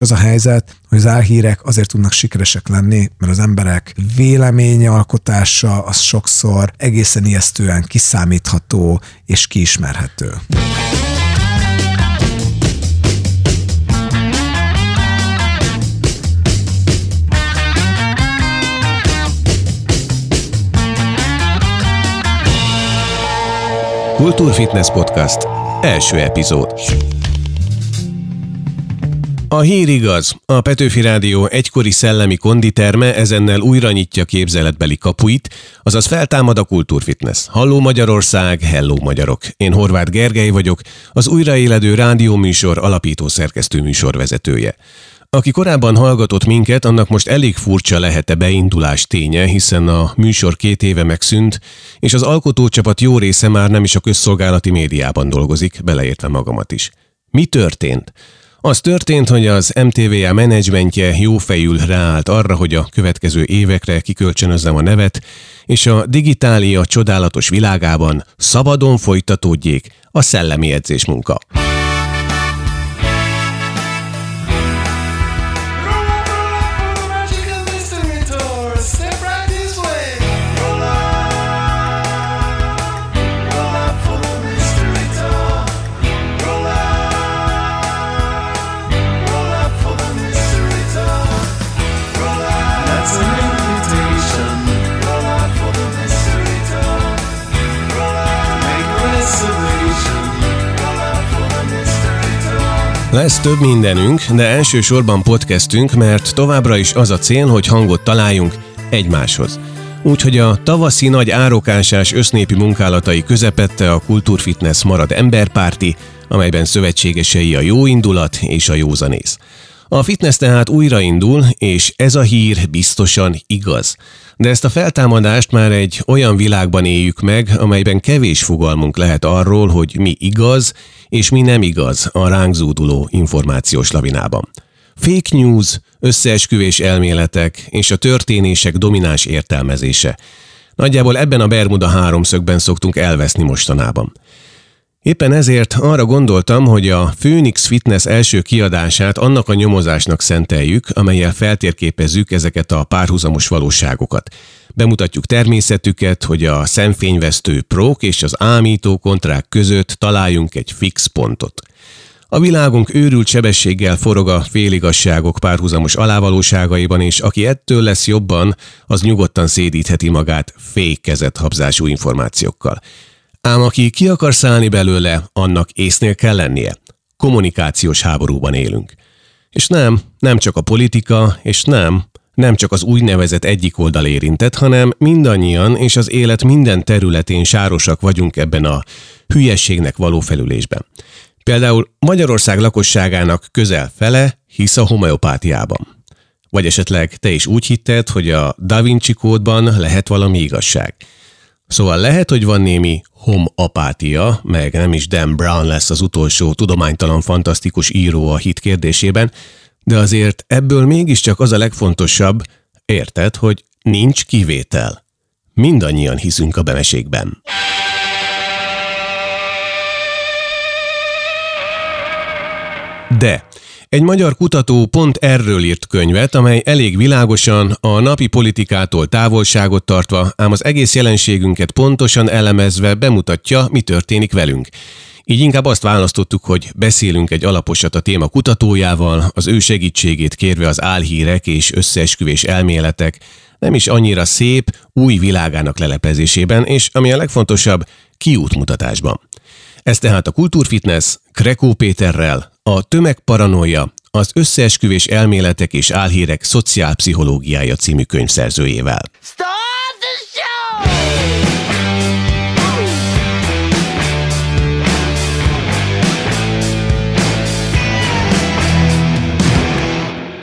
Az a helyzet, hogy az álhírek azért tudnak sikeresek lenni, mert az emberek véleményalkotása az sokszor egészen ijesztően kiszámítható és kiismerhető. Kultúrfitness Podcast. Első epizód. A hír igaz. A Petőfi Rádió egykori szellemi konditerme ezennel újra nyitja képzeletbeli kapuit, azaz feltámad a kultúrfitness. Halló Magyarország, hello magyarok. Én Horváth Gergely vagyok, az újraéledő rádióműsor alapító szerkesztő műsorvezetője. Aki korábban hallgatott minket, annak most elég furcsa lehet-e beindulás ténye, hiszen a műsor két éve megszűnt, és az alkotócsapat jó része már nem is a közszolgálati médiában dolgozik, beleértve magamat is. Mi történt? Az történt, hogy az MTVA menedzsmentje jófejül ráállt arra, hogy a következő évekre kikölcsönözzem a nevet, és a digitália csodálatos világában szabadon folytatódjék a szellemi edzés munka. Lesz több mindenünk, de elsősorban podcastünk, mert továbbra is az a cél, hogy hangot találjunk egymáshoz. Úgyhogy a tavaszi nagy árokásás össznépi munkálatai közepette a Kultúrfitness marad emberpárti, amelyben szövetségesei a jó indulat és a józanész. A fitness tehát újraindul, és ez a hír biztosan igaz. De ezt a feltámadást már egy olyan világban éljük meg, amelyben kevés fogalmunk lehet arról, hogy mi igaz és mi nem igaz a ránk zúduló információs lavinában. Fake news, összeesküvés elméletek és a történések domináns értelmezése. Nagyjából ebben a Bermuda háromszögben szoktunk elveszni mostanában. Éppen ezért arra gondoltam, hogy a Phoenix Fitness első kiadását annak a nyomozásnak szenteljük, amelyel feltérképezzük ezeket a párhuzamos valóságokat. Bemutatjuk természetüket, hogy a szemfényvesztő prók és az ámító kontrák között találjunk egy fix pontot. A világunk őrült sebességgel forog a féligasságok párhuzamos alávalóságaiban, és aki ettől lesz jobban, az nyugodtan szédítheti magát fékezett habzású információkkal. Ám aki ki akar szállni belőle, annak észnél kell lennie. Kommunikációs háborúban élünk. És nem, nem csak a politika, és nem, nem csak az úgynevezett egyik oldal érintett, hanem mindannyian és az élet minden területén sárosak vagyunk ebben a hülyességnek való felülésben. Például Magyarország lakosságának közel fele hisz a homeopátiában. Vagy esetleg te is úgy hitted, hogy a Da Vinci kódban lehet valami igazság. Szóval lehet, hogy van némi homapátia, meg nem is Dan Brown lesz az utolsó tudománytalan fantasztikus író a hit kérdésében, de azért ebből mégiscsak az a legfontosabb, érted, hogy nincs kivétel. Mindannyian hiszünk a bemeségben. De egy magyar kutató pont erről írt könyvet, amely elég világosan a napi politikától távolságot tartva, ám az egész jelenségünket pontosan elemezve bemutatja, mi történik velünk. Így inkább azt választottuk, hogy beszélünk egy alaposat a téma kutatójával, az ő segítségét kérve az álhírek és összeesküvés elméletek, nem is annyira szép, új világának leleplezésében, és ami a legfontosabb, kiútmutatásban. Ez tehát a Kultúrfitness Krekó Péterrel, a Tömegparanoia, az összeesküvés elméletek és álhírek szociálpszichológiája című könyvszerzőjével.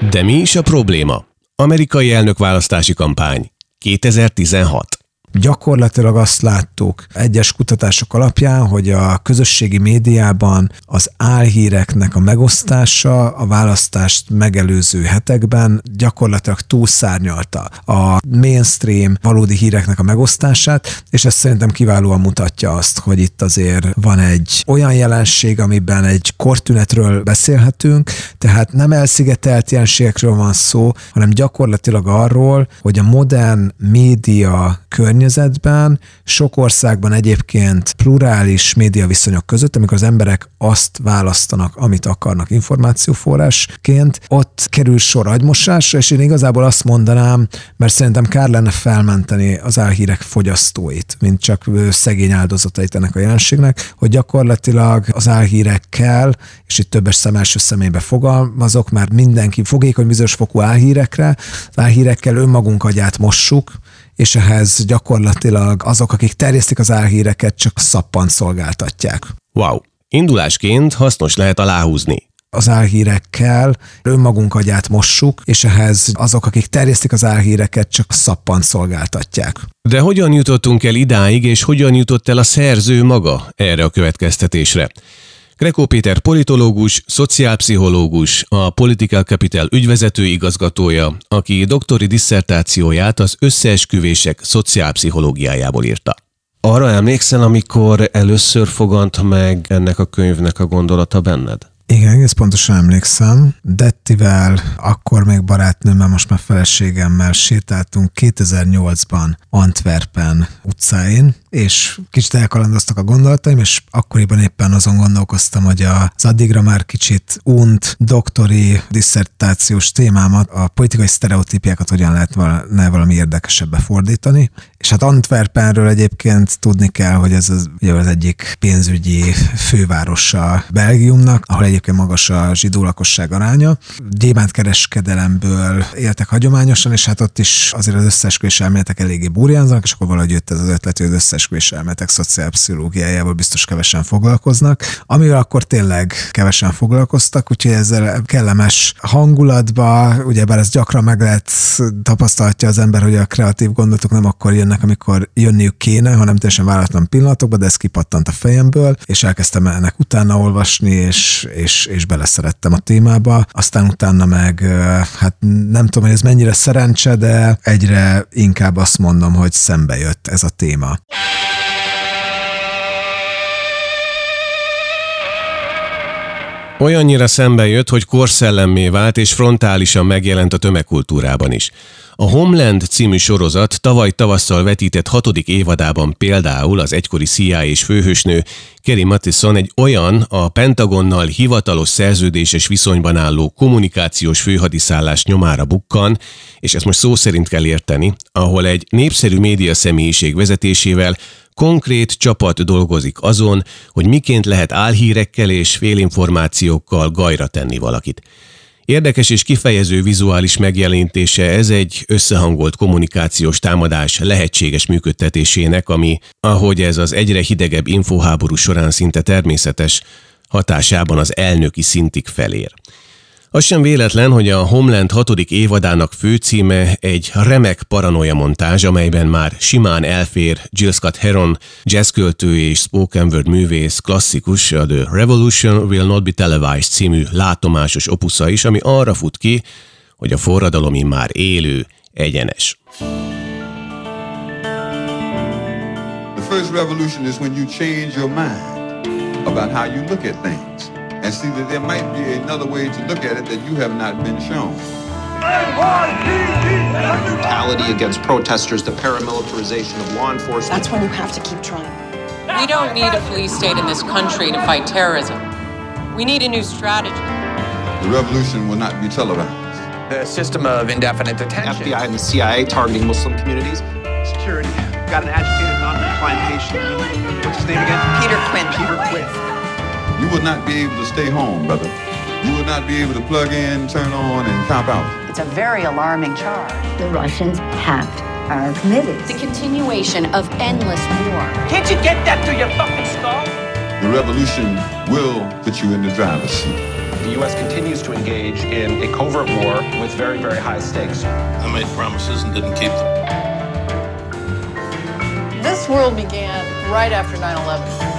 De mi is a probléma? Amerikai elnökválasztási kampány 2016 Gyakorlatilag azt láttuk egyes kutatások alapján, hogy a közösségi médiában az álhíreknek a megosztása a választást megelőző hetekben gyakorlatilag túlszárnyalta a mainstream valódi híreknek a megosztását, és ez szerintem kiválóan mutatja azt, hogy itt azért van egy olyan jelenség, amiben egy kortünetről beszélhetünk, tehát nem elszigetelt jelenségekről van szó, hanem gyakorlatilag arról, hogy a modern média környezetben, sok országban egyébként plurális média viszonyok között, amikor az emberek azt választanak, amit akarnak információforrásként, ott kerül sor agymosásra, és én igazából azt mondanám, mert szerintem kár lenne felmenteni az álhírek fogyasztóit, mint csak szegény áldozatait ennek a jelenségnek, hogy gyakorlatilag az álhírekkel, és itt többes szem első személybe fogalmazok, már mindenki fogékony bizonyos fokú álhírekre, az álhírekkel önmagunk agyát mossuk, és ehhez gyakorlatilag azok, akik terjesztik az álhíreket, csak szappan szolgáltatják. Wow! Indulásként hasznos lehet aláhúzni az álhírekkel önmagunk agyát mossuk, és ehhez azok, akik terjesztik az álhíreket, csak szappan szolgáltatják. De hogyan jutottunk el idáig, és hogyan jutott el a szerző maga erre a következtetésre? Grekó Péter politológus, szociálpszichológus, a Political Capital ügyvezető igazgatója, aki doktori disszertációját az összeesküvések szociálpszichológiájából írta. Arra emlékszel, amikor először fogant meg ennek a könyvnek a gondolata benned? Igen, egész pontosan emlékszem. Dettivel, akkor még barátnőmmel, most már feleségemmel sétáltunk 2008-ban Antwerpen utcáin, és kicsit elkalandoztak a gondolataim, és akkoriban éppen azon gondolkoztam, hogy az addigra már kicsit unt doktori disszertációs témámat, a politikai sztereotípiákat hogyan lehetne valami érdekesebbe fordítani. És hát Antwerpenről egyébként tudni kell, hogy ez az, ugye az egyik pénzügyi fővárosa Belgiumnak, ahol egyébként magas a zsidó lakosság aránya. kereskedelemből éltek hagyományosan, és hát ott is azért az összeesküvés elméletek eléggé burjánzanak, és akkor valahogy jött ez az ötlet, hogy az összeesküvés elméletek szociálpszichológiájával biztos kevesen foglalkoznak, amivel akkor tényleg kevesen foglalkoztak, úgyhogy ezzel kellemes hangulatba, ugyebár ez gyakran meg lehet tapasztalhatja az ember, hogy a kreatív gondolatok nem akkor jönnek, amikor jönniük kéne, hanem teljesen váratlan pillanatokban, de ez kipattant a fejemből, és elkezdtem ennek utána olvasni, és, és, és beleszerettem a témába. Aztán utána meg, hát nem tudom, hogy ez mennyire szerencse, de egyre inkább azt mondom, hogy szembe jött ez a téma. Olyannyira szembe jött, hogy korszellemmé vált és frontálisan megjelent a tömegkultúrában is. A Homeland című sorozat tavaly tavasszal vetített hatodik évadában például az egykori CIA és főhősnő Kerry Mattison egy olyan a Pentagonnal hivatalos szerződéses viszonyban álló kommunikációs főhadiszállás nyomára bukkan, és ezt most szó szerint kell érteni, ahol egy népszerű média személyiség vezetésével konkrét csapat dolgozik azon, hogy miként lehet álhírekkel és félinformációkkal gajra tenni valakit. Érdekes és kifejező vizuális megjelenítése ez egy összehangolt kommunikációs támadás lehetséges működtetésének, ami, ahogy ez az egyre hidegebb infoháború során szinte természetes, hatásában az elnöki szintig felér. Az sem véletlen, hogy a Homeland hatodik évadának főcíme egy remek paranoia montázs, amelyben már simán elfér Jill Scott Heron, jazzköltő és spoken word művész klasszikus, a The Revolution Will Not Be Televised című látomásos opusza is, ami arra fut ki, hogy a forradalom már élő, egyenes. The first revolution is when you change your mind about how you look at things. And see that there might be another way to look at it that you have not been shown. Brutality against protesters, the paramilitarization of law enforcement. That's when you have to keep trying. We don't need a police state in this country to fight terrorism. We need a new strategy. The revolution will not be televised. The system of indefinite detention. FBI and the CIA targeting Muslim communities. Security. Got an agitated, non-compliant patient. What's his name again? Peter Quinn. Peter Quinn. You would not be able to stay home, brother. You would not be able to plug in, turn on, and cop out. It's a very alarming charge. The Russians hacked our committees. The continuation of endless war. Can't you get that through your fucking skull? The revolution will put you in the driver's seat. The U.S. continues to engage in a covert war with very, very high stakes. I made promises and didn't keep them. This world began right after 9 11.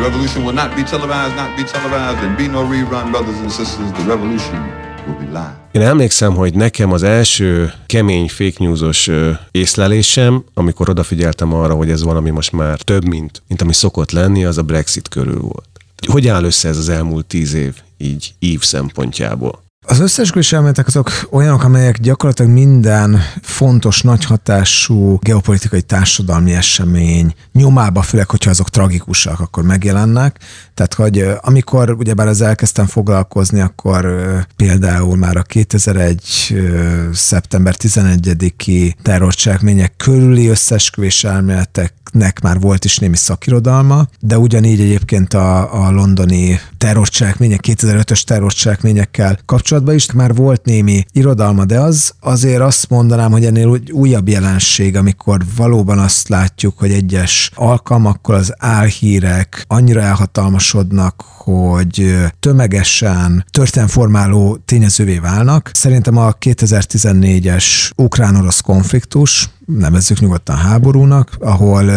Revolution will not be televised, not be televised, and be no rerun, brothers and sisters. The revolution will be live. Én emlékszem, hogy nekem az első kemény fake newsos észlelésem, amikor odafigyeltem arra, hogy ez valami most már több, mint, mint ami szokott lenni, az a Brexit körül volt. Hogy áll össze ez az elmúlt tíz év így ív szempontjából? Az összeesküvés elméletek azok olyanok, amelyek gyakorlatilag minden fontos, nagyhatású geopolitikai társadalmi esemény nyomába, főleg, hogyha azok tragikusak, akkor megjelennek. Tehát, hogy amikor ugyebár az elkezdtem foglalkozni, akkor például már a 2001. szeptember 11-i terrorcselekmények körüli összeesküvés elméletek nek már volt is némi szakirodalma, de ugyanígy egyébként a, a londoni terrorcselekmények, 2005-ös terrorcselekményekkel kapcsolatban is már volt némi irodalma, de az azért azt mondanám, hogy ennél újabb jelenség, amikor valóban azt látjuk, hogy egyes alkalmakkor az álhírek annyira elhatalmasodnak, hogy tömegesen történelmformáló tényezővé válnak. Szerintem a 2014-es ukrán-orosz konfliktus, nevezzük nyugodtan háborúnak, ahol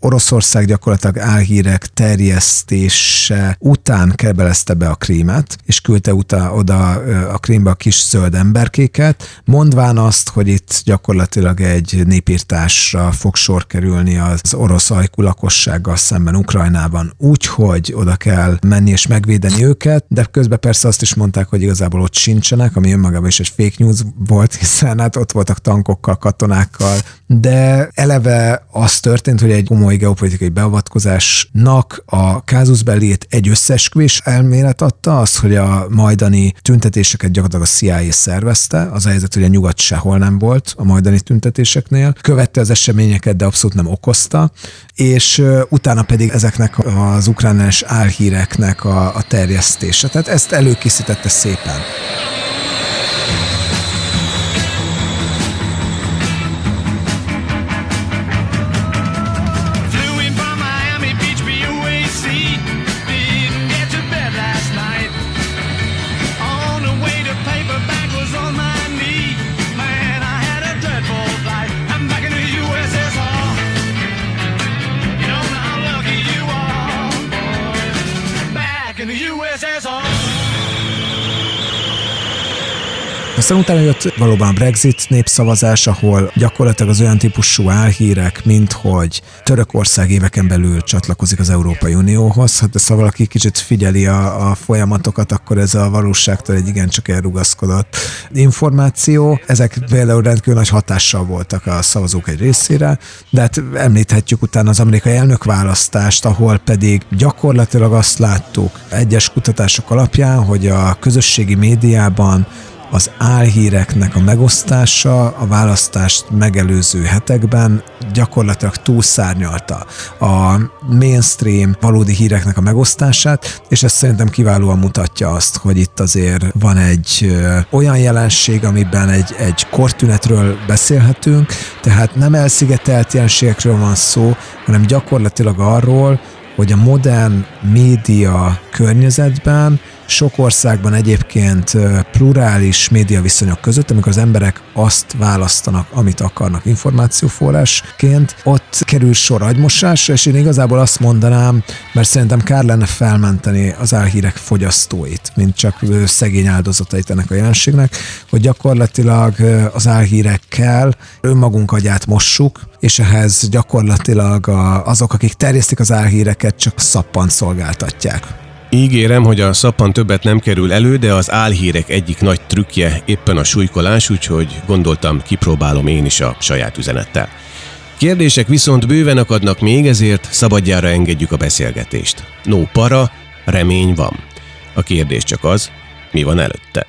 Oroszország gyakorlatilag álhírek terjesztése után kebelezte be a krímet, és küldte utána oda a krímbe a kis zöld emberkéket, mondván azt, hogy itt gyakorlatilag egy népírtásra fog sor kerülni az orosz ajkú lakossággal szemben Ukrajnában, úgy, hogy oda kell menni és megvédeni őket, de közben persze azt is mondták, hogy igazából ott sincsenek, ami önmagában is egy fake news volt, hiszen hát ott voltak tankokkal, katonákkal, de eleve az történt, hogy egy komoly geopolitikai beavatkozásnak a kázusbeliét egy összesküvés elmélet adta, az, hogy a majdani tüntetéseket gyakorlatilag a CIA szervezte, az a helyzet, hogy a nyugat sehol nem volt a majdani tüntetéseknél, követte az eseményeket, de abszolút nem okozta, és utána pedig ezeknek az ukránás álhíreknek a, a terjesztése. Tehát ezt előkészítette szépen. Aztán utána jött valóban a Brexit népszavazás, ahol gyakorlatilag az olyan típusú álhírek, mint hogy Törökország éveken belül csatlakozik az Európai Unióhoz. Hát de szóval aki kicsit figyeli a, a folyamatokat, akkor ez a valóságtól egy igencsak elrugaszkodott információ. Ezek például rendkívül nagy hatással voltak a szavazók egy részére, de hát említhetjük utána az amerikai elnökválasztást, ahol pedig gyakorlatilag azt láttuk egyes kutatások alapján, hogy a közösségi médiában az álhíreknek a megosztása a választást megelőző hetekben gyakorlatilag túlszárnyalta a mainstream valódi híreknek a megosztását, és ez szerintem kiválóan mutatja azt, hogy itt azért van egy olyan jelenség, amiben egy, egy kortünetről beszélhetünk, tehát nem elszigetelt jelenségekről van szó, hanem gyakorlatilag arról, hogy a modern média környezetben sok országban egyébként plurális média viszonyok között, amikor az emberek azt választanak, amit akarnak információforrásként, ott kerül sor agymosásra, és én igazából azt mondanám, mert szerintem kár lenne felmenteni az álhírek fogyasztóit, mint csak szegény áldozatait ennek a jelenségnek, hogy gyakorlatilag az álhírekkel önmagunk agyát mossuk, és ehhez gyakorlatilag azok, akik terjesztik az álhíreket, csak szappan szolgáltatják. Ígérem, hogy a szappan többet nem kerül elő, de az álhírek egyik nagy trükkje éppen a súlykolás, úgyhogy gondoltam, kipróbálom én is a saját üzenettel. Kérdések viszont bőven akadnak még, ezért szabadjára engedjük a beszélgetést. No para, remény van. A kérdés csak az, mi van előtte.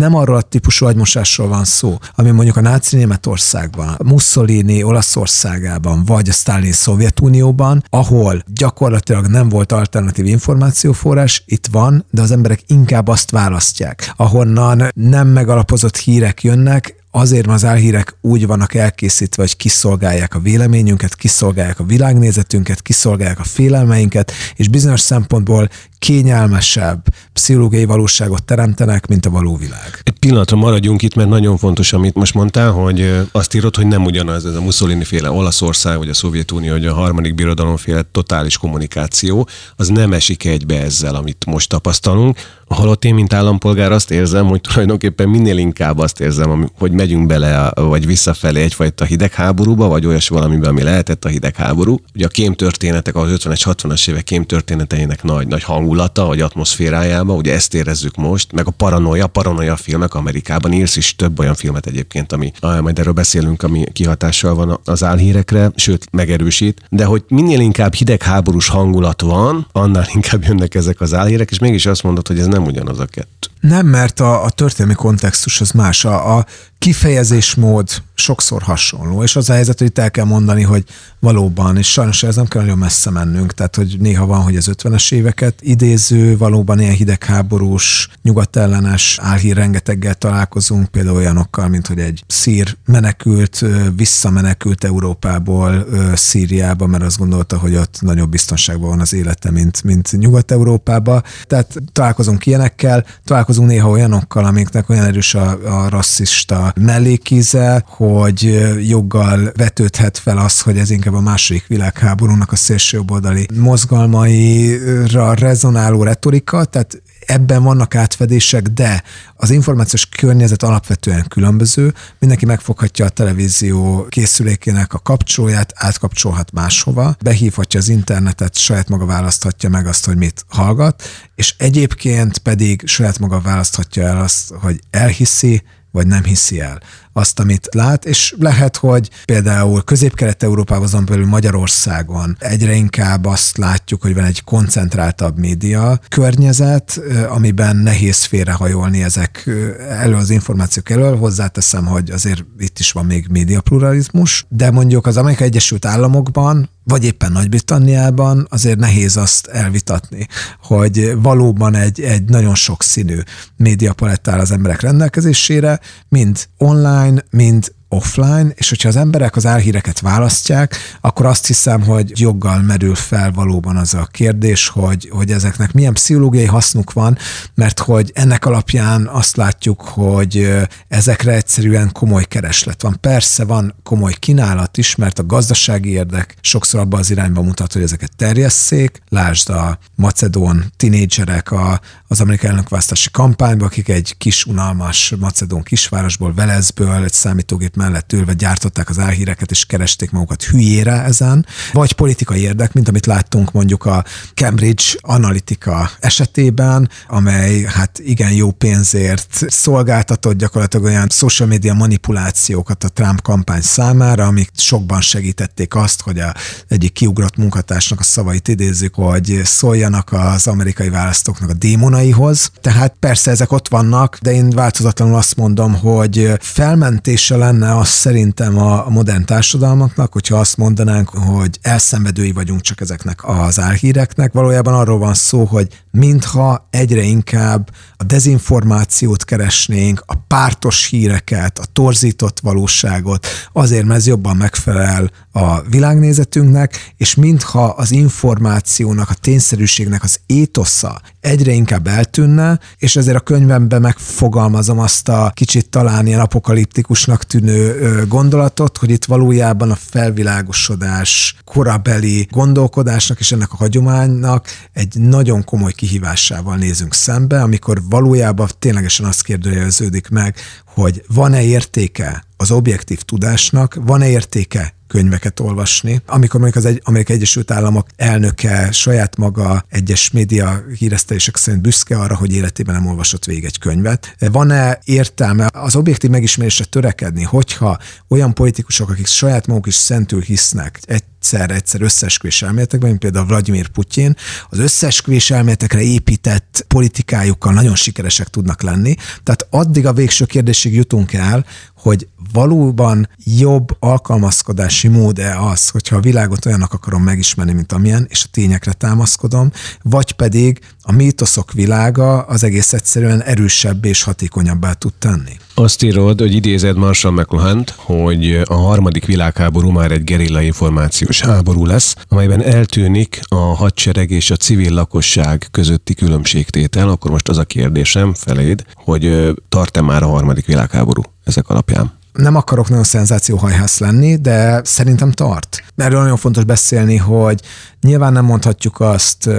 Nem arról a típusú agymosásról van szó, ami mondjuk a náci Németországban, Mussolini Olaszországában, vagy a Stalin Szovjetunióban, ahol gyakorlatilag nem volt alternatív információforrás, itt van, de az emberek inkább azt választják, ahonnan nem megalapozott hírek jönnek, azért, mert az álhírek úgy vannak elkészítve, hogy kiszolgálják a véleményünket, kiszolgálják a világnézetünket, kiszolgálják a félelmeinket, és bizonyos szempontból kényelmesebb pszichológiai valóságot teremtenek, mint a való világ. Egy pillanatra maradjunk itt, mert nagyon fontos, amit most mondtál, hogy azt írod, hogy nem ugyanaz ez a Mussolini féle Olaszország, vagy a Szovjetunió, vagy a harmadik birodalom féle totális kommunikáció, az nem esik egybe ezzel, amit most tapasztalunk. Holott én, mint állampolgár azt érzem, hogy tulajdonképpen minél inkább azt érzem, hogy megyünk bele, vagy visszafelé egyfajta hidegháborúba, vagy olyas valamiben, ami lehetett a hidegháború. Ugye a kémtörténetek, az 50-es, 60-as évek kémtörténeteinek nagy, nagy hangulata, vagy atmoszférájába, ugye ezt érezzük most, meg a paranoia, paranoia filmek Amerikában, írsz is több olyan filmet egyébként, ami, majd erről beszélünk, ami kihatással van az álhírekre, sőt megerősít, de hogy minél inkább hidegháborús hangulat van, annál inkább jönnek ezek az álhírek, és mégis azt mondod, hogy ez nem ugyanaz a kettő. Nem, mert a, a történelmi kontextus az más. A, a kifejezésmód sokszor hasonló, és az a helyzet, hogy itt el kell mondani, hogy valóban, és sajnos ez nem kell nagyon messze mennünk, tehát hogy néha van, hogy az 50-es éveket idéző, valóban ilyen hidegháborús, nyugatellenes álhír rengeteggel találkozunk, például olyanokkal, mint hogy egy szír menekült, visszamenekült Európából Szíriába, mert azt gondolta, hogy ott nagyobb biztonságban van az élete, mint, mint Nyugat-Európába. Tehát találkozunk ilyenekkel, találkozunk néha olyanokkal, amiknek olyan erős a, a rasszista mellékíze, hogy joggal vetődhet fel az, hogy ez inkább a második világháborúnak a szélsőjobboldali mozgalmaira rezonáló retorika, tehát ebben vannak átfedések, de az információs környezet alapvetően különböző, mindenki megfoghatja a televízió készülékének a kapcsolóját, átkapcsolhat máshova, behívhatja az internetet, saját maga választhatja meg azt, hogy mit hallgat, és egyébként pedig saját maga választhatja el azt, hogy elhiszi, vagy nem hiszi el azt, amit lát, és lehet, hogy például közép-kelet-európában, azon belül Magyarországon egyre inkább azt látjuk, hogy van egy koncentráltabb média környezet, amiben nehéz félrehajolni ezek elő az információk elől. Hozzáteszem, hogy azért itt is van még médiapluralizmus, de mondjuk az Amerikai Egyesült Államokban vagy éppen Nagy-Britanniában azért nehéz azt elvitatni, hogy valóban egy, egy nagyon sokszínű médiapalett áll az emberek rendelkezésére, mind online, mind offline, és hogyha az emberek az álhíreket választják, akkor azt hiszem, hogy joggal merül fel valóban az a kérdés, hogy, hogy ezeknek milyen pszichológiai hasznuk van, mert hogy ennek alapján azt látjuk, hogy ezekre egyszerűen komoly kereslet van. Persze van komoly kínálat is, mert a gazdasági érdek sokszor abban az irányba mutat, hogy ezeket terjesszék. Lásd a macedón tinédzserek a, az amerikai elnökválasztási kampányban, akik egy kis unalmas macedón kisvárosból, Velezből, egy számítógép mellett ülve gyártották az álhíreket, és keresték magukat hülyére ezen, vagy politikai érdek, mint amit láttunk mondjuk a Cambridge Analytica esetében, amely hát igen jó pénzért szolgáltatott gyakorlatilag olyan social media manipulációkat a Trump kampány számára, amik sokban segítették azt, hogy a egyik kiugrott munkatársnak a szavait idézzük, hogy szóljanak az amerikai választóknak a démonaihoz. Tehát persze ezek ott vannak, de én változatlanul azt mondom, hogy felmentése lenne az szerintem a modern társadalmaknak, hogyha azt mondanánk, hogy elszenvedői vagyunk csak ezeknek az álhíreknek, valójában arról van szó, hogy mintha egyre inkább a dezinformációt keresnénk, a pártos híreket, a torzított valóságot, azért, mert ez jobban megfelel a világnézetünknek, és mintha az információnak, a tényszerűségnek az étosza egyre inkább eltűnne, és ezért a könyvemben megfogalmazom azt a kicsit talán ilyen apokaliptikusnak tűnő gondolatot, hogy itt valójában a felvilágosodás korabeli gondolkodásnak és ennek a hagyománynak egy nagyon komoly kihívásával nézünk szembe, amikor valójában ténylegesen azt kérdőjeleződik meg, hogy van-e értéke az objektív tudásnak, van-e értéke könyveket olvasni. Amikor mondjuk az egy, Amerikai Egyesült Államok elnöke saját maga egyes média híresztelések szerint büszke arra, hogy életében nem olvasott végig egy könyvet. Van-e értelme az objektív megismerésre törekedni, hogyha olyan politikusok, akik saját maguk is szentül hisznek, egy egyszer, egyszer összesküvés elméletekben, mint például Vladimir Putyin, az összesküvés elméletekre épített politikájukkal nagyon sikeresek tudnak lenni. Tehát addig a végső kérdésig jutunk el, hogy valóban jobb alkalmazkodási mód-e az, hogyha a világot olyannak akarom megismerni, mint amilyen, és a tényekre támaszkodom, vagy pedig a mítoszok világa az egész egyszerűen erősebb és hatékonyabbá tud tenni. Azt írod, hogy idézed Marshall mcluhan hogy a harmadik világháború már egy gerilla információs háború lesz, amelyben eltűnik a hadsereg és a civil lakosság közötti különbségtétel. Akkor most az a kérdésem feléd, hogy tart-e már a harmadik világháború ezek alapján? Nem akarok nagyon szenzációhajhász lenni, de szerintem tart. Erről nagyon fontos beszélni, hogy nyilván nem mondhatjuk azt,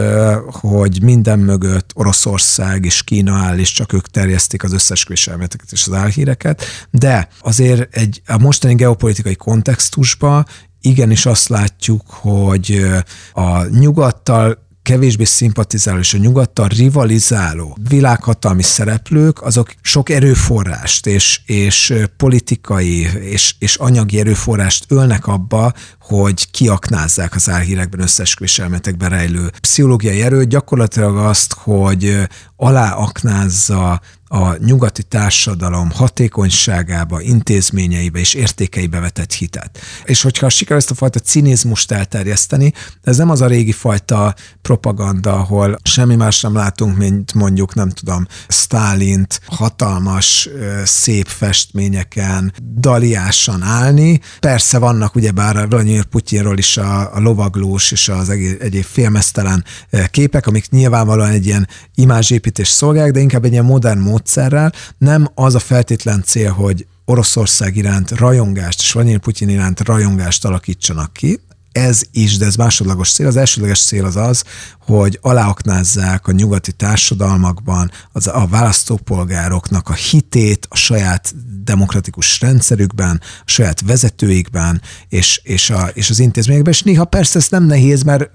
hogy minden mögött Oroszország és Kína áll, és csak ők terjesztik az összes elméleteket és az álhíreket, de azért egy, a mostani geopolitikai kontextusban igenis azt látjuk, hogy a nyugattal kevésbé szimpatizáló és a nyugattal rivalizáló világhatalmi szereplők, azok sok erőforrást és, és politikai és, és anyagi erőforrást ölnek abba, hogy kiaknázzák az álhírekben, összesküvés elméletekben rejlő pszichológiai erőt, gyakorlatilag azt, hogy aláaknázza a nyugati társadalom hatékonyságába, intézményeibe és értékeibe vetett hitet. És hogyha sikerül ezt a fajta cinizmust elterjeszteni, ez nem az a régi fajta propaganda, ahol semmi más nem látunk, mint mondjuk, nem tudom, Stálint hatalmas, szép festményeken, daliásan állni. Persze vannak ugyebár Vladimir Putyinról is a, a lovaglós és az egyéb félmeztelen képek, amik nyilvánvalóan egy ilyen imázsépítés szolgálják, de inkább egy ilyen modern mód módszerrel, nem az a feltétlen cél, hogy Oroszország iránt rajongást és Vladimir Putyin iránt rajongást alakítsanak ki, ez is, de ez másodlagos cél. Az elsődleges cél az az, hogy aláaknázzák a nyugati társadalmakban az, a választópolgároknak a hitét a saját demokratikus rendszerükben, a saját vezetőikben és, és, a, és az intézményekben, és néha persze ez nem nehéz, mert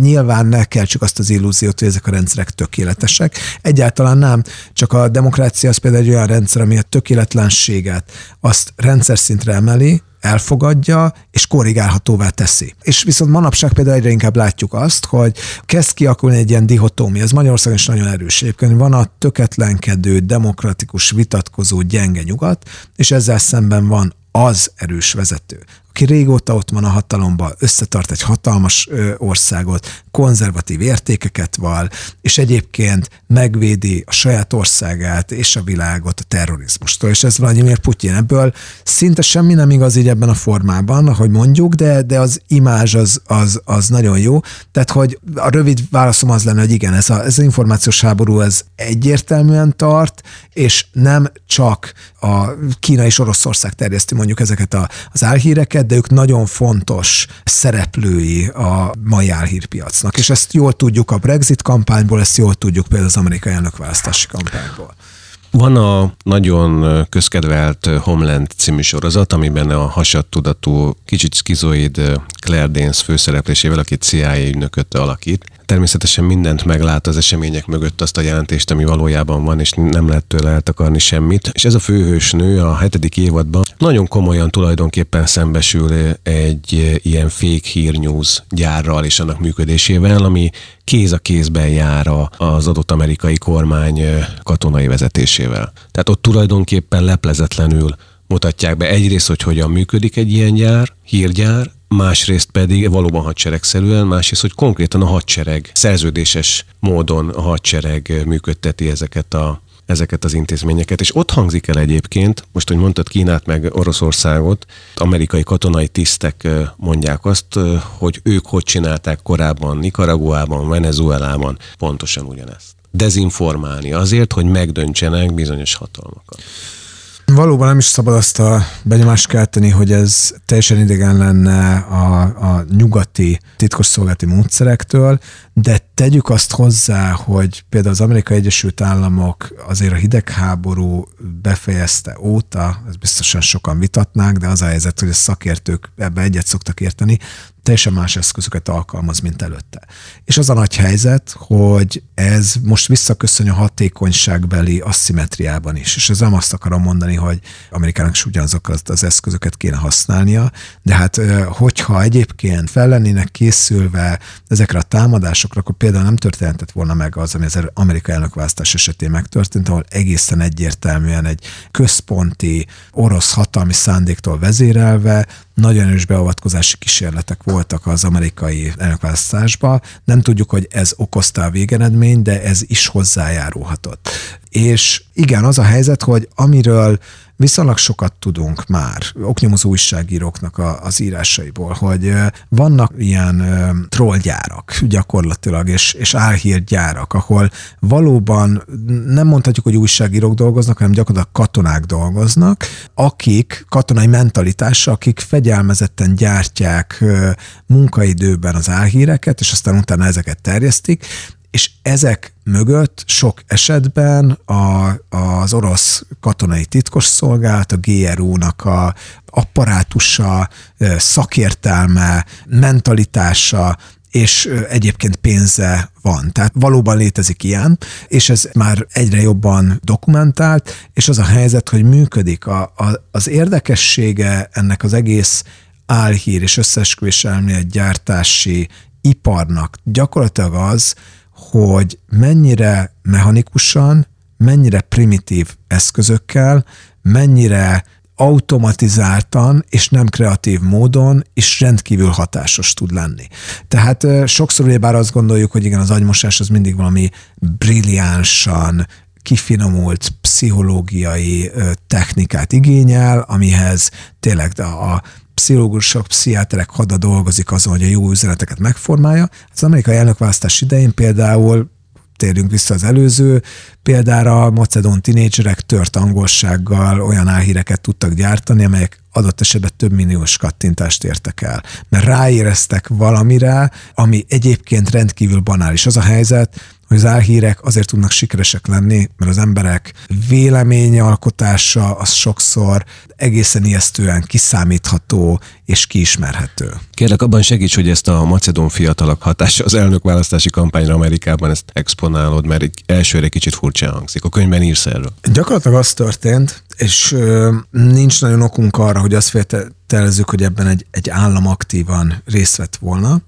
nyilván ne csak azt az illúziót, hogy ezek a rendszerek tökéletesek. Egyáltalán nem, csak a demokrácia az például egy olyan rendszer, ami a tökéletlenséget azt rendszer szintre emeli, elfogadja, és korrigálhatóvá teszi. És viszont manapság például egyre inkább látjuk azt, hogy kezd kialakulni egy ilyen dihotómia, ez Magyarországon is nagyon erős egyébként. Van a töketlenkedő, demokratikus, vitatkozó, gyenge nyugat, és ezzel szemben van az erős vezető, aki régóta ott van a hatalomban, összetart egy hatalmas országot, konzervatív értékeket val, és egyébként megvédi a saját országát és a világot a terrorizmustól. És ez Vladimir Putyin. Ebből szinte semmi nem igaz így ebben a formában, ahogy mondjuk, de, de az imázs az, az, az nagyon jó. Tehát, hogy a rövid válaszom az lenne, hogy igen, ez, a, ez az információs háború ez egyértelműen tart, és nem csak a Kína és Oroszország terjeszti mondjuk ezeket a, az álhíreket, de ők nagyon fontos szereplői a mai álhírpiacnak. És ezt jól tudjuk a Brexit kampányból, ezt jól tudjuk például az amerikai elnökválasztási kampányból. Van a nagyon közkedvelt Homeland című sorozat, amiben a hasadtudatú, kicsit skizoid Claire Danes főszereplésével, aki CIA ügynököt alakít, természetesen mindent meglát az események mögött azt a jelentést, ami valójában van, és nem lehet tőle eltakarni semmit. És ez a főhősnő a hetedik évadban nagyon komolyan tulajdonképpen szembesül egy ilyen fake hír news gyárral és annak működésével, ami kéz a kézben jár az adott amerikai kormány katonai vezetésével. Tehát ott tulajdonképpen leplezetlenül mutatják be egyrészt, hogy hogyan működik egy ilyen gyár, hírgyár, másrészt pedig valóban hadseregszerűen, másrészt, hogy konkrétan a hadsereg szerződéses módon a hadsereg működteti ezeket a ezeket az intézményeket. És ott hangzik el egyébként, most, hogy mondtad Kínát meg Oroszországot, amerikai katonai tisztek mondják azt, hogy ők hogy csinálták korábban Nicaraguában, Venezuelában pontosan ugyanezt. Dezinformálni azért, hogy megdöntsenek bizonyos hatalmakat. Valóban nem is szabad azt a benyomást kelteni, hogy ez teljesen idegen lenne a, a nyugati titkosszolgálati módszerektől, de tegyük azt hozzá, hogy például az Amerikai Egyesült Államok azért a hidegháború befejezte óta, ez biztosan sokan vitatnák, de az a helyzet, hogy a szakértők ebbe egyet szoktak érteni, teljesen más eszközöket alkalmaz, mint előtte. És az a nagy helyzet, hogy ez most visszaköszön a hatékonyságbeli asszimetriában is. És ez nem azt akarom mondani, hogy Amerikának is ugyanazokat az eszközöket kéne használnia, de hát hogyha egyébként fel lennének készülve ezekre a támadásokra, akkor például nem történhetett volna meg az, ami az amerikai elnökválasztás esetén megtörtént, ahol egészen egyértelműen egy központi orosz hatalmi szándéktól vezérelve nagyon erős beavatkozási kísérletek voltak az amerikai elnökválasztásba. Nem tudjuk, hogy ez okozta a végeredmény, de ez is hozzájárulhatott. És igen, az a helyzet, hogy amiről viszonylag sokat tudunk már oknyomozó újságíróknak a, az írásaiból, hogy vannak ilyen trollgyárak gyakorlatilag, és, és álhírgyárak, ahol valóban nem mondhatjuk, hogy újságírók dolgoznak, hanem gyakorlatilag katonák dolgoznak, akik katonai mentalitása, akik fegyelmezetten gyártják munkaidőben az álhíreket, és aztán utána ezeket terjesztik, és ezek mögött sok esetben a, az orosz katonai titkosszolgálat, a GRU-nak a apparátusa, szakértelme, mentalitása, és egyébként pénze van. Tehát valóban létezik ilyen, és ez már egyre jobban dokumentált, és az a helyzet, hogy működik. A, a, az érdekessége ennek az egész álhír és összesküvés elmélet gyártási iparnak gyakorlatilag az, hogy mennyire mechanikusan, mennyire primitív eszközökkel, mennyire automatizáltan és nem kreatív módon is rendkívül hatásos tud lenni. Tehát sokszor ugye bár azt gondoljuk, hogy igen, az agymosás az mindig valami brilliánsan, kifinomult pszichológiai technikát igényel, amihez tényleg a, a pszichológusok, pszichiáterek hada dolgozik azon, hogy a jó üzeneteket megformálja. Az amerikai elnökválasztás idején például térjünk vissza az előző példára, a macedón tinédzserek tört angolsággal olyan álhíreket tudtak gyártani, amelyek adott esetben több milliós kattintást értek el. Mert ráéreztek valamire, ami egyébként rendkívül banális. Az a helyzet, hogy az álhírek azért tudnak sikeresek lenni, mert az emberek véleményalkotása az sokszor egészen ijesztően kiszámítható és kiismerhető. Kérlek, abban segíts, hogy ezt a macedón fiatalok hatása az elnökválasztási kampányra Amerikában ezt exponálod, mert egy elsőre kicsit furcsa hangzik. A könyvben írsz erről. Gyakorlatilag az történt, és ö, nincs nagyon okunk arra, hogy azt feltételezzük, hogy ebben egy, egy állam aktívan részt vett volna,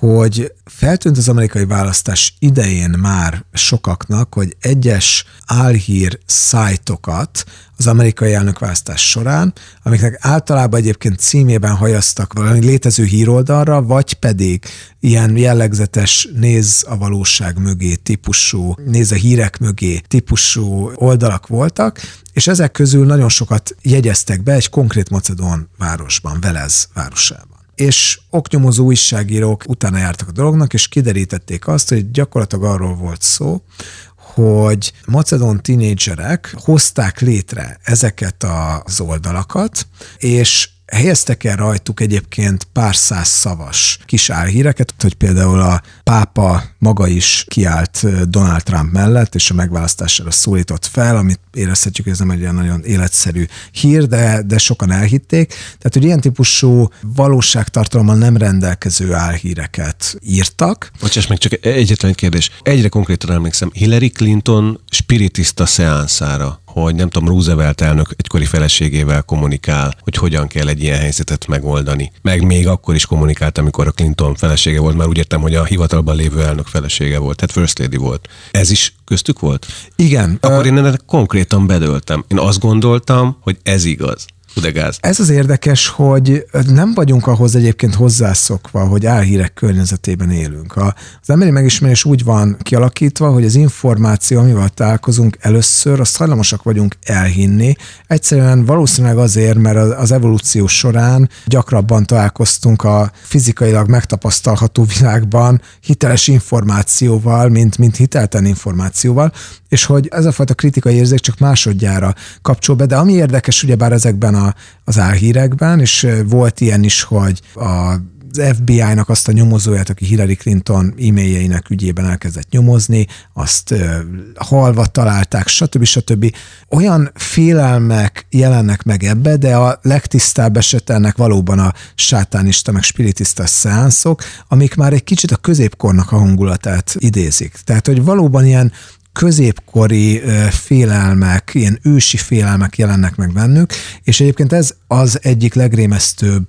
hogy feltűnt az amerikai választás idején már sokaknak, hogy egyes álhír szájtokat az amerikai elnökválasztás során, amiknek általában egyébként címében hajaztak valami létező híroldalra, vagy pedig ilyen jellegzetes néz a valóság mögé típusú, néz a hírek mögé típusú oldalak voltak, és ezek közül nagyon sokat jegyeztek be egy konkrét macedón városban, Velez városában és oknyomozó újságírók utána jártak a dolognak, és kiderítették azt, hogy gyakorlatilag arról volt szó, hogy macedón tinédzserek hozták létre ezeket az oldalakat, és helyeztek el rajtuk egyébként pár száz szavas kis álhíreket, hogy például a pápa maga is kiállt Donald Trump mellett, és a megválasztására szólított fel, amit érezhetjük, ez nem egy olyan nagyon életszerű hír, de, de sokan elhitték. Tehát, hogy ilyen típusú valóságtartalommal nem rendelkező álhíreket írtak. Bocsáss meg, csak egyetlen kérdés. Egyre konkrétan emlékszem, Hillary Clinton spiritista szeánszára hogy nem tudom, Roosevelt elnök egykori feleségével kommunikál, hogy hogyan kell egy ilyen helyzetet megoldani. Meg még akkor is kommunikált, amikor a Clinton felesége volt, már úgy értem, hogy a hivatalban lévő elnök felesége volt, tehát First Lady volt. Ez is köztük volt? Igen. Akkor én ennek konkrétan bedöltem. Én azt gondoltam, hogy ez igaz. Udegáz. Ez az érdekes, hogy nem vagyunk ahhoz egyébként hozzászokva, hogy álhírek környezetében élünk. Az emberi megismerés úgy van kialakítva, hogy az információ, amivel találkozunk először, azt hajlamosak vagyunk elhinni. Egyszerűen valószínűleg azért, mert az evolúció során gyakrabban találkoztunk a fizikailag megtapasztalható világban hiteles információval, mint, mint hitelten információval, és hogy ez a fajta kritikai érzék csak másodjára kapcsol be, de ami érdekes ugyebár ezekben a, az álhírekben, és volt ilyen is, hogy a FBI-nak azt a nyomozóját, aki Hillary Clinton e-mailjeinek ügyében elkezdett nyomozni, azt ö, halva találták, stb. stb. Olyan félelmek jelennek meg ebbe, de a legtisztább eset ennek valóban a sátánista, meg spiritista szeánszok, amik már egy kicsit a középkornak a hangulatát idézik. Tehát, hogy valóban ilyen középkori félelmek, ilyen ősi félelmek jelennek meg bennük, és egyébként ez az egyik legrémesztőbb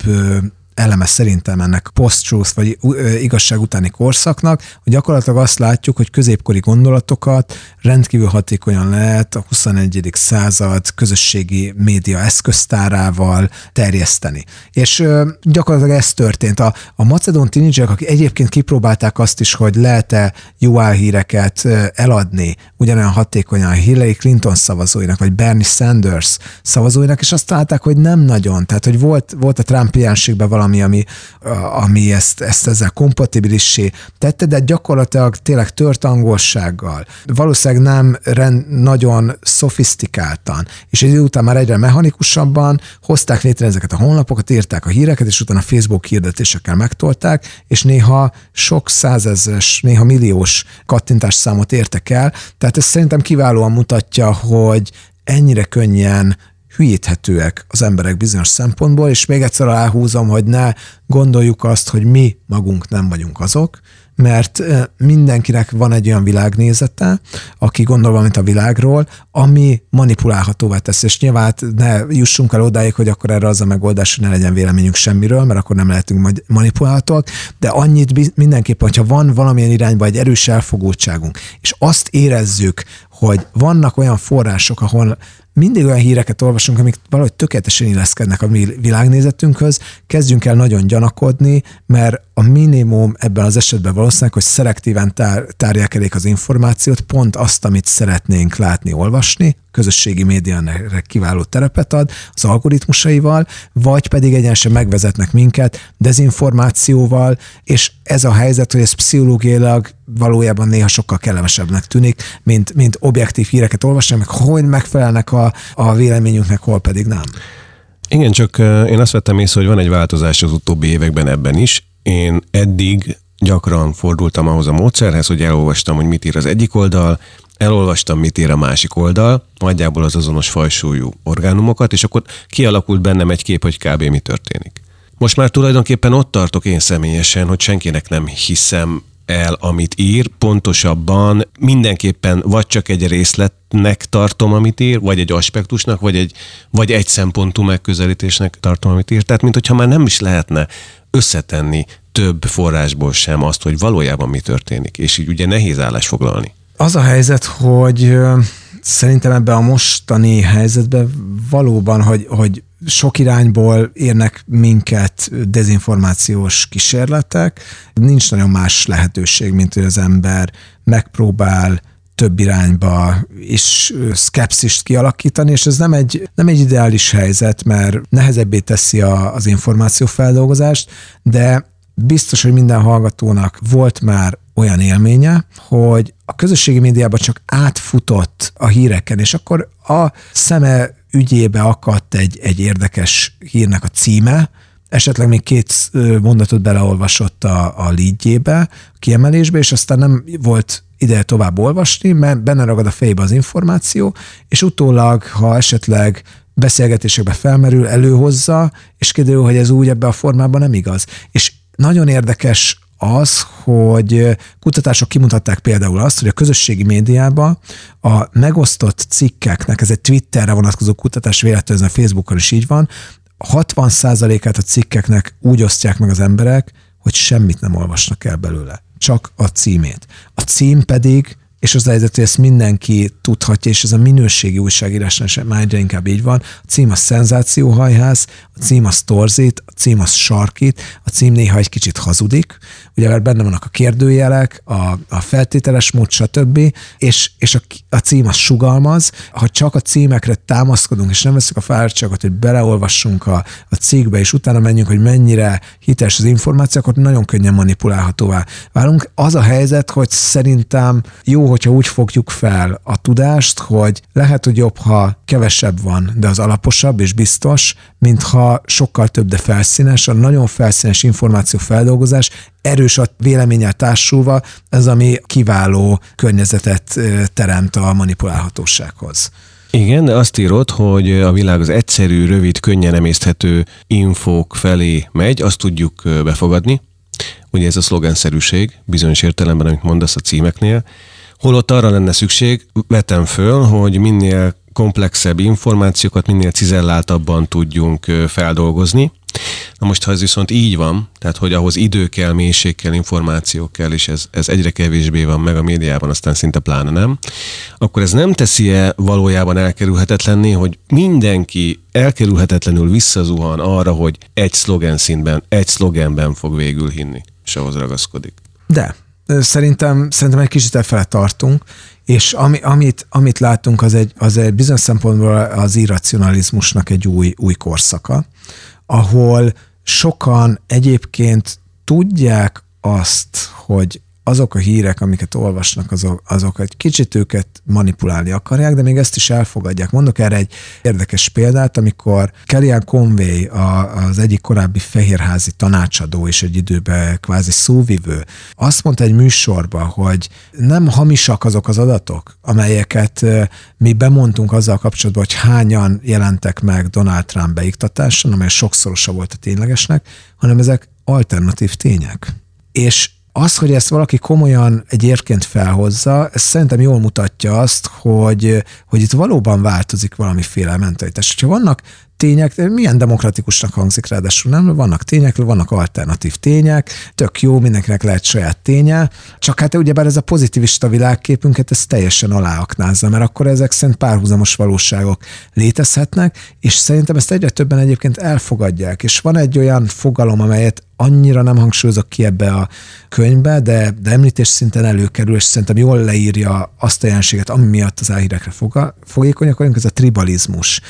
eleme szerintem ennek post-truth, vagy igazság utáni korszaknak, hogy gyakorlatilag azt látjuk, hogy középkori gondolatokat rendkívül hatékonyan lehet a 21. század közösségi média eszköztárával terjeszteni. És gyakorlatilag ez történt. A, a macedon tínédzserek, akik egyébként kipróbálták azt is, hogy lehet-e jó álhíreket eladni ugyanolyan hatékonyan Hillary Clinton szavazóinak, vagy Bernie Sanders szavazóinak, és azt találták, hogy nem nagyon. Tehát, hogy volt, volt a Trump valami valami, ami, ami ezt, ezt ezzel kompatibilissé tette, de gyakorlatilag tényleg tört angolsággal. Valószínűleg nem rend, nagyon szofisztikáltan, és egy után már egyre mechanikusabban hozták létre ezeket a honlapokat, írták a híreket, és utána Facebook hirdetésekkel megtolták, és néha sok százezres, néha milliós kattintás számot értek el. Tehát ez szerintem kiválóan mutatja, hogy ennyire könnyen hülyíthetőek az emberek bizonyos szempontból, és még egyszer aláhúzom, hogy ne gondoljuk azt, hogy mi magunk nem vagyunk azok, mert mindenkinek van egy olyan világnézete, aki gondol valamit a világról, ami manipulálhatóvá tesz, és nyilván ne jussunk el odáig, hogy akkor erre az a megoldás, hogy ne legyen véleményünk semmiről, mert akkor nem lehetünk manipulálhatóak, de annyit mindenképpen, hogyha van valamilyen irányba egy erős elfogultságunk, és azt érezzük, hogy vannak olyan források, ahol mindig olyan híreket olvasunk, amik valahogy tökéletesen illeszkednek a mi világnézetünkhöz, kezdjünk el nagyon gyanakodni, mert a minimum ebben az esetben valószínűleg, hogy szelektíven tár, tárják elég az információt, pont azt, amit szeretnénk látni, olvasni, közösségi médiának kiváló terepet ad az algoritmusaival, vagy pedig egyenesen megvezetnek minket dezinformációval, és ez a helyzet, hogy ez pszichológiailag valójában néha sokkal kellemesebbnek tűnik, mint, mint objektív híreket olvasni, meg hogy megfelelnek a, a véleményünknek, hol pedig nem. Igen, csak én azt vettem észre, hogy van egy változás az utóbbi években ebben is. Én eddig gyakran fordultam ahhoz a módszerhez, hogy elolvastam, hogy mit ír az egyik oldal, elolvastam, mit ír a másik oldal, nagyjából az azonos fajsúlyú orgánumokat, és akkor kialakult bennem egy kép, hogy kb. mi történik. Most már tulajdonképpen ott tartok én személyesen, hogy senkinek nem hiszem el, amit ír, pontosabban mindenképpen vagy csak egy részletnek tartom, amit ír, vagy egy aspektusnak, vagy egy, vagy egy szempontú megközelítésnek tartom, amit ír. Tehát, mint hogyha már nem is lehetne összetenni több forrásból sem azt, hogy valójában mi történik, és így ugye nehéz állás foglalni. Az a helyzet, hogy szerintem ebben a mostani helyzetben valóban, hogy, hogy sok irányból érnek minket dezinformációs kísérletek, nincs nagyon más lehetőség, mint hogy az ember megpróbál több irányba és szkepszist kialakítani, és ez nem egy, nem egy ideális helyzet, mert nehezebbé teszi a, az információfeldolgozást, de biztos, hogy minden hallgatónak volt már olyan élménye, hogy a közösségi médiában csak átfutott a híreken, és akkor a szeme ügyébe akadt egy, egy érdekes hírnek a címe, esetleg még két mondatot beleolvasott a, a lídjébe, a kiemelésbe, és aztán nem volt ide tovább olvasni, mert benne ragad a fejbe az információ, és utólag, ha esetleg beszélgetésekbe felmerül, előhozza, és kiderül, hogy ez úgy ebbe a formában nem igaz. És nagyon érdekes az, hogy kutatások kimutatták például azt, hogy a közösségi médiában a megosztott cikkeknek, ez egy Twitterre vonatkozó kutatás, véletlenül a Facebookon is így van, 60%-át a cikkeknek úgy osztják meg az emberek, hogy semmit nem olvasnak el belőle, csak a címét. A cím pedig és az helyzet, hogy ezt mindenki tudhatja, és ez a minőségi újságírásnál sem egyre inkább így van. A cím a szenzációhajház, a cím az torzít, a cím az sarkít, a cím néha egy kicsit hazudik, ugye mert benne vannak a kérdőjelek, a, a feltételes mód, stb., és, és a, a cím az sugalmaz. Ha csak a címekre támaszkodunk, és nem veszük a fáradtságot, hogy beleolvassunk a, a cikkbe, és utána menjünk, hogy mennyire hiteles az információ, akkor nagyon könnyen manipulálhatóvá válunk. Az a helyzet, hogy szerintem jó, hogyha úgy fogjuk fel a tudást, hogy lehet, hogy jobb, ha kevesebb van, de az alaposabb és biztos, mintha sokkal több, de felszínes, a nagyon felszínes információ feldolgozás erős a véleményel társulva, ez ami kiváló környezetet teremt a manipulálhatósághoz. Igen, de azt írod, hogy a világ az egyszerű, rövid, könnyen emészthető infók felé megy, azt tudjuk befogadni. Ugye ez a szlogenszerűség, bizonyos értelemben, amit mondasz a címeknél. Holott arra lenne szükség, vetem föl, hogy minél komplexebb információkat minél cizelláltabban tudjunk feldolgozni. Na most, ha ez viszont így van, tehát hogy ahhoz idő kell, mélység kell, információ kell, és ez, ez egyre kevésbé van meg a médiában, aztán szinte pláne nem, akkor ez nem teszi-e valójában elkerülhetetlenné, hogy mindenki elkerülhetetlenül visszazuhan arra, hogy egy szlogen színben, egy szlogenben fog végül hinni, és ahhoz ragaszkodik. De, szerintem, szerintem egy kicsit efele tartunk, és ami, amit, amit látunk, az egy, az egy bizonyos szempontból az irracionalizmusnak egy új, új korszaka, ahol sokan egyébként tudják azt, hogy azok a hírek, amiket olvasnak, azok, azok egy kicsit őket manipulálni akarják, de még ezt is elfogadják. Mondok erre egy érdekes példát, amikor Kellyanne Conway, a, az egyik korábbi fehérházi tanácsadó és egy időben kvázi szóvivő, azt mondta egy műsorba, hogy nem hamisak azok az adatok, amelyeket mi bemondtunk azzal kapcsolatban, hogy hányan jelentek meg Donald Trump beiktatáson, amely sokszorosa volt a ténylegesnek, hanem ezek alternatív tények. És az, hogy ezt valaki komolyan egy érként felhozza, ez szerintem jól mutatja azt, hogy, hogy itt valóban változik valamiféle mentalitás. Ha vannak tények, milyen demokratikusnak hangzik ráadásul, nem? Vannak tények, vannak alternatív tények, tök jó, mindenkinek lehet saját ténye, csak hát ugyebár ez a pozitivista világképünket ez teljesen aláaknázza, mert akkor ezek szerint párhuzamos valóságok létezhetnek, és szerintem ezt egyre többen egyébként elfogadják, és van egy olyan fogalom, amelyet annyira nem hangsúlyozok ki ebbe a könyvbe, de, de említés szinten előkerül, és szerintem jól leírja azt a jelenséget, ami miatt az álhírekre fogékonyak vagyunk, ez a tribalizmus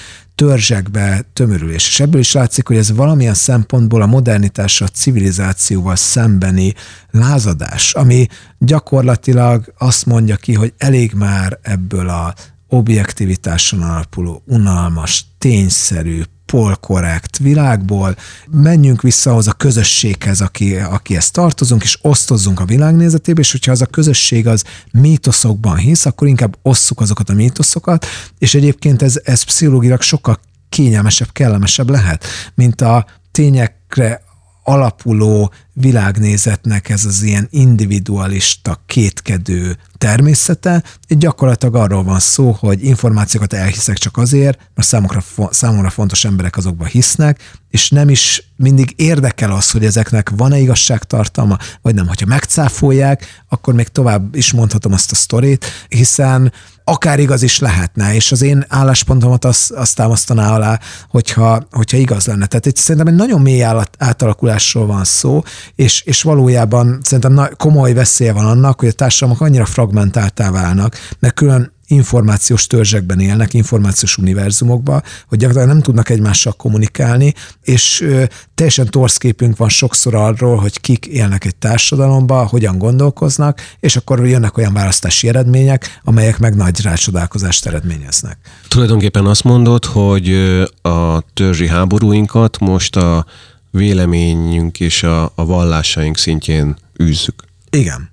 törzsekbe tömörülés. És ebből is látszik, hogy ez valamilyen szempontból a modernitás, a civilizációval szembeni lázadás, ami gyakorlatilag azt mondja ki, hogy elég már ebből a objektivitáson alapuló, unalmas, tényszerű, polkorrekt világból, menjünk vissza ahhoz a közösséghez, aki, aki ezt tartozunk, és osztozzunk a világnézetébe, és hogyha az a közösség az mítoszokban hisz, akkor inkább osszuk azokat a mítoszokat, és egyébként ez, ez pszichológilag sokkal kényelmesebb, kellemesebb lehet, mint a tényekre alapuló világnézetnek ez az ilyen individualista, kétkedő természete. Itt gyakorlatilag arról van szó, hogy információkat elhiszek csak azért, mert számokra, számomra fontos emberek azokba hisznek, és nem is mindig érdekel az, hogy ezeknek van-e igazságtartalma, vagy nem. Hogyha megcáfolják, akkor még tovább is mondhatom azt a sztorit, hiszen akár igaz is lehetne, és az én álláspontomat azt, azt támasztaná alá, hogyha, hogyha igaz lenne. Tehát itt szerintem egy nagyon mély átalakulásról van szó, és, és valójában szerintem komoly veszélye van annak, hogy a társadalmak annyira fragmentáltá válnak, mert külön információs törzsekben élnek, információs univerzumokban, hogy gyakorlatilag nem tudnak egymással kommunikálni, és ö, teljesen torsz képünk van sokszor arról, hogy kik élnek egy társadalomba, hogyan gondolkoznak, és akkor jönnek olyan választási eredmények, amelyek meg nagy rácsodálkozást eredményeznek. Tulajdonképpen azt mondod, hogy a törzsi háborúinkat most a véleményünk és a, a vallásaink szintjén űzzük. Igen.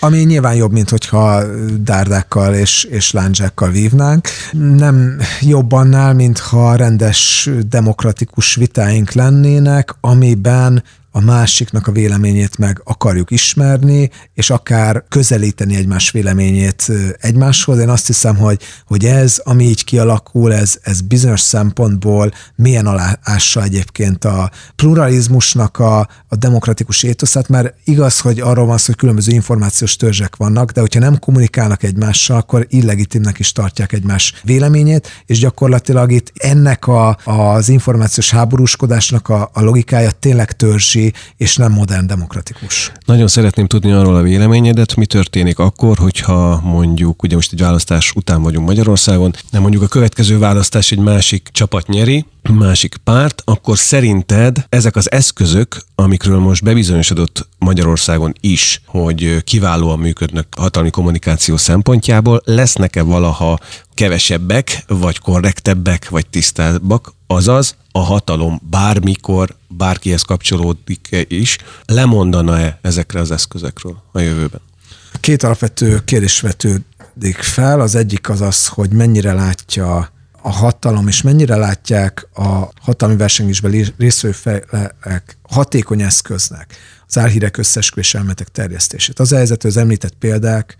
Ami nyilván jobb, mint hogyha dárdákkal és, és láncsákkal vívnánk. Nem jobb annál, mintha rendes demokratikus vitáink lennének, amiben a másiknak a véleményét meg akarjuk ismerni, és akár közelíteni egymás véleményét egymáshoz. Én azt hiszem, hogy, hogy ez, ami így kialakul, ez, ez bizonyos szempontból milyen aláássa egyébként a pluralizmusnak a, a demokratikus étoszát, mert igaz, hogy arról van szó, hogy különböző információs törzsek vannak, de hogyha nem kommunikálnak egymással, akkor illegitimnek is tartják egymás véleményét, és gyakorlatilag itt ennek a, az információs háborúskodásnak a, a logikája tényleg törzsi kicsi, és nem modern demokratikus. Nagyon szeretném tudni arról a véleményedet, mi történik akkor, hogyha mondjuk, ugye most egy választás után vagyunk Magyarországon, nem mondjuk a következő választás egy másik csapat nyeri, másik párt, akkor szerinted ezek az eszközök, amikről most bebizonyosodott Magyarországon is, hogy kiválóan működnek hatalmi kommunikáció szempontjából, lesznek-e valaha kevesebbek, vagy korrektebbek, vagy tisztábbak, azaz a hatalom bármikor, bárkihez kapcsolódik is, lemondana-e ezekre az eszközekről a jövőben? Két alapvető kérdés vetődik fel. Az egyik az az, hogy mennyire látja a hatalom, és mennyire látják a hatalmi versengésben részvevő felek hatékony eszköznek az álhírek összesküvés elmetek terjesztését. Az a helyzet, az említett példák,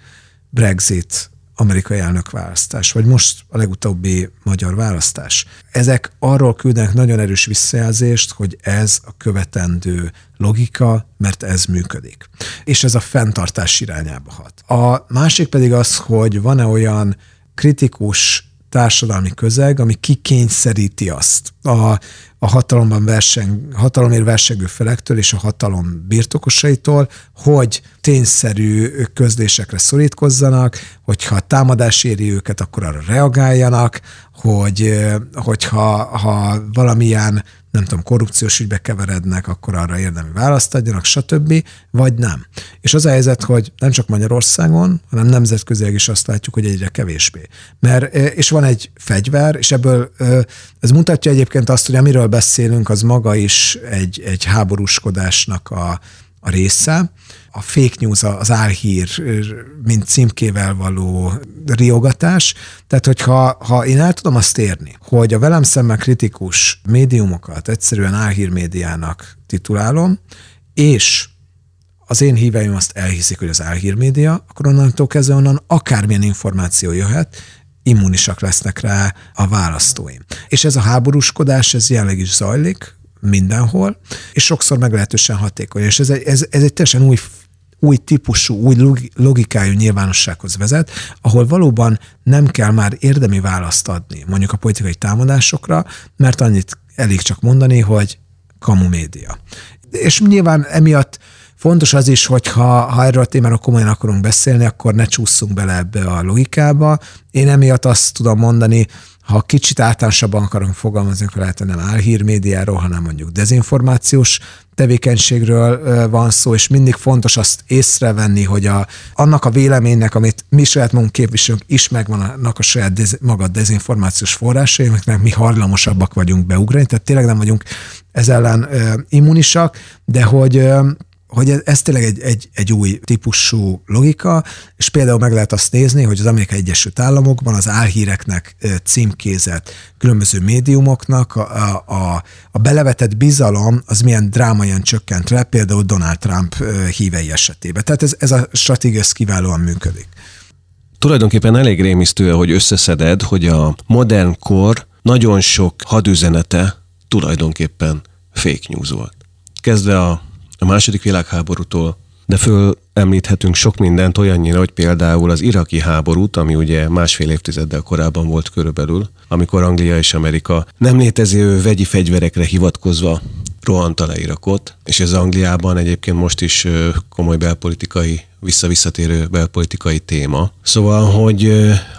Brexit, amerikai elnökválasztás, vagy most a legutóbbi magyar választás. Ezek arról küldenek nagyon erős visszajelzést, hogy ez a követendő logika, mert ez működik. És ez a fenntartás irányába hat. A másik pedig az, hogy van-e olyan kritikus társadalmi közeg, ami kikényszeríti azt a, a hatalomban verseng, hatalomért versengő felektől és a hatalom birtokosaitól, hogy tényszerű közlésekre szorítkozzanak, hogyha támadás éri őket, akkor arra reagáljanak, hogy hogyha ha valamilyen nem tudom, korrupciós ügybe keverednek, akkor arra érdemi választ adjanak, stb., vagy nem. És az a helyzet, hogy nem csak Magyarországon, hanem nemzetközileg is azt látjuk, hogy egyre kevésbé. Mert, és van egy fegyver, és ebből ez mutatja egyébként azt, hogy amiről beszélünk, az maga is egy, egy háborúskodásnak a, a része. A fake news, az álhír, mint címkével való riogatás. Tehát, hogyha ha én el tudom azt érni, hogy a velem szemben kritikus médiumokat egyszerűen álhírmédiának titulálom, és az én híveim azt elhiszik, hogy az álhírmédia, akkor onnantól kezdve onnan akármilyen információ jöhet, immunisak lesznek rá a választóim. És ez a háborúskodás, ez jelenleg is zajlik, mindenhol, és sokszor meglehetősen hatékony. És ez egy, ez, ez egy teljesen új új típusú, új logikájú nyilvánossághoz vezet, ahol valóban nem kell már érdemi választ adni mondjuk a politikai támadásokra, mert annyit elég csak mondani, hogy kamu média. És nyilván emiatt Fontos az is, hogy ha, ha erről a témáról komolyan akarunk beszélni, akkor ne csúszunk bele ebbe a logikába. Én emiatt azt tudom mondani, ha kicsit általánosabban akarunk fogalmazni, akkor lehet, nem álhírmédiáról, hanem mondjuk dezinformációs tevékenységről van szó, és mindig fontos azt észrevenni, hogy a, annak a véleménynek, amit mi saját magunk képviselünk, is megvannak a saját dez, maga dezinformációs forrásai, amiknek mi hajlamosabbak vagyunk beugrani, tehát tényleg nem vagyunk ez ellen ö, immunisak, de hogy ö, hogy ez, ez tényleg egy, egy, egy új típusú logika, és például meg lehet azt nézni, hogy az Amerikai Egyesült Államokban az álhíreknek címkézett különböző médiumoknak a, a, a belevetett bizalom az milyen drámaian csökkent le, például Donald Trump hívei esetében. Tehát ez, ez a stratégia ez kiválóan működik. Tulajdonképpen elég rémisztő, hogy összeszeded, hogy a modern kor nagyon sok hadüzenete tulajdonképpen fake news volt. Kezdve a a második világháborútól, de föl említhetünk sok mindent olyannyira, hogy például az iraki háborút, ami ugye másfél évtizeddel korábban volt körülbelül, amikor Anglia és Amerika nem létező vegyi fegyverekre hivatkozva rohanta le Irakot, és ez Angliában egyébként most is komoly belpolitikai, visszavisszatérő belpolitikai téma. Szóval, hogy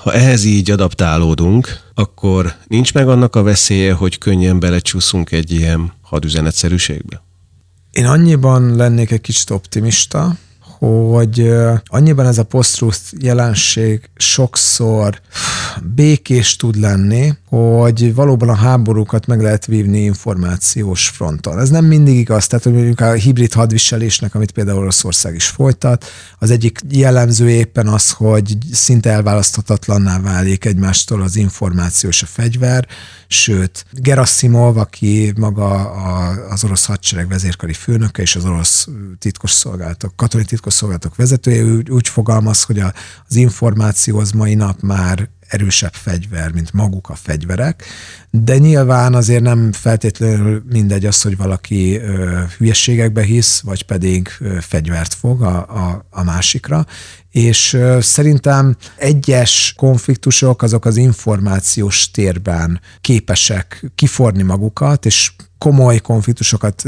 ha ehhez így adaptálódunk, akkor nincs meg annak a veszélye, hogy könnyen belecsúszunk egy ilyen hadüzenetszerűségbe? Én annyiban lennék egy kicsit optimista, hogy annyiban ez a post jelenség sokszor békés tud lenni, hogy valóban a háborúkat meg lehet vívni információs fronton. Ez nem mindig igaz, tehát hogy mondjuk a hibrid hadviselésnek, amit például Oroszország is folytat, az egyik jellemző éppen az, hogy szinte elválaszthatatlanná válik egymástól az információ és a fegyver, sőt, Gerasimov, aki maga az orosz hadsereg vezérkari főnöke és az orosz titkos szolgálatok, katonai titkos szolgálatok vezetője, úgy, úgy fogalmaz, hogy az információ az mai nap már erősebb fegyver, mint maguk a fegyverek, de nyilván azért nem feltétlenül mindegy az, hogy valaki ö, hülyességekbe hisz, vagy pedig ö, fegyvert fog a, a, a másikra, és szerintem egyes konfliktusok azok az információs térben képesek kiforni magukat, és komoly konfliktusokat